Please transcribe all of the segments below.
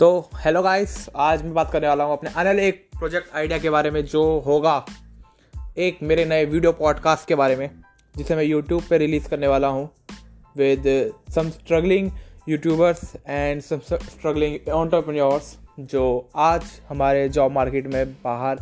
तो hello guys आज मैं बात करने वाला हूँ अपने अनल एक प्रोजेक्ट आइडिया के बारे में जो होगा एक मेरे नए वीडियो पॉडकास्ट के बारे में, जिसे मैं यूट्यूब पे रिलीज़ करने वाला हूँ with some struggling YouTubers and some struggling entrepreneurs जो आज हमारे जॉब मार्केट में बाहर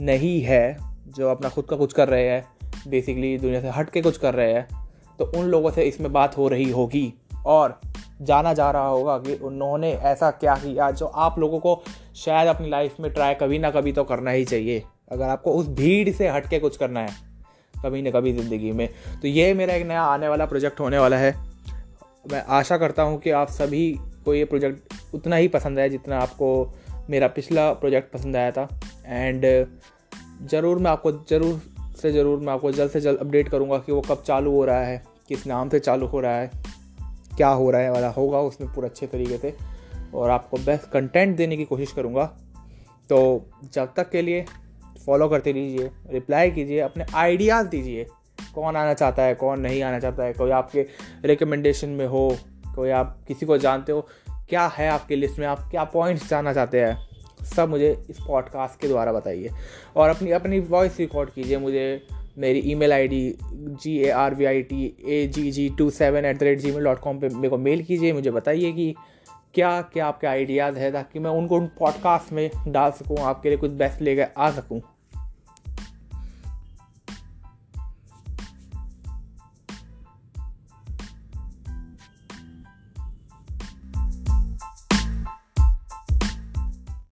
नहीं है, जो अपना खुद का कुछ कर रहे हैं बेसिकली दुनिया से हट के कुछ कर रहे हैं तो उन लोगों से इसमें बात हो रही होगी। और जाना जा रहा होगा कि उन्होंने ऐसा क्या किया जो आप लोगों को शायद अपनी लाइफ में ट्राई कभी ना कभी तो करना ही चाहिए। अगर आपको उस भीड़ से हट के कुछ करना है, कभी ना कभी ज़िंदगी में। तो ये मेरा एक नया आने वाला प्रोजेक्ट होने वाला है। मैं आशा करता हूँ कि आप सभी को ये प्रोजेक्ट उतना ही पसंद आया जितना आपको मेरा पिछला प्रोजेक्ट पसंद आया था। एंड ज़रूर मैं आपको ज़रूर से ज़रूर मैं आपको जल्द से जल्द अपडेट करूँगा कि वो कब चालू हो रहा है, किस नाम से चालू हो रहा है। क्या हो रहा है वाला होगा उसमें पूरा अच्छे तरीके से। और आपको बेस्ट कंटेंट देने की कोशिश करूँगा। तो जब तक के लिए फॉलो करते रहिए रिप्लाई कीजिए, अपने आइडियाज़ दीजिए। कौन आना चाहता है, कौन नहीं आना चाहता है, कोई आपके रिकमेंडेशन में हो, कोई आप किसी को जानते हो, क्या है आपके लिस्ट में, आप क्या पॉइंट्स जानना चाहते हैं, सब मुझे इस पॉडकास्ट के द्वारा बताइए। और अपनी अपनी वॉइस रिकॉर्ड कीजिए मुझे। मेरी email I D G A R V I T A G G two seven at the rate Gmail dot com पर मेरे को मेल कीजिए, मुझे बताइए कि क्या क्या आपके आइडियाज़ है, ताकि मैं उनको उन पॉडकास्ट में डाल सकूँ, आपके लिए कुछ बेस्ट लेकर आ सकूँ।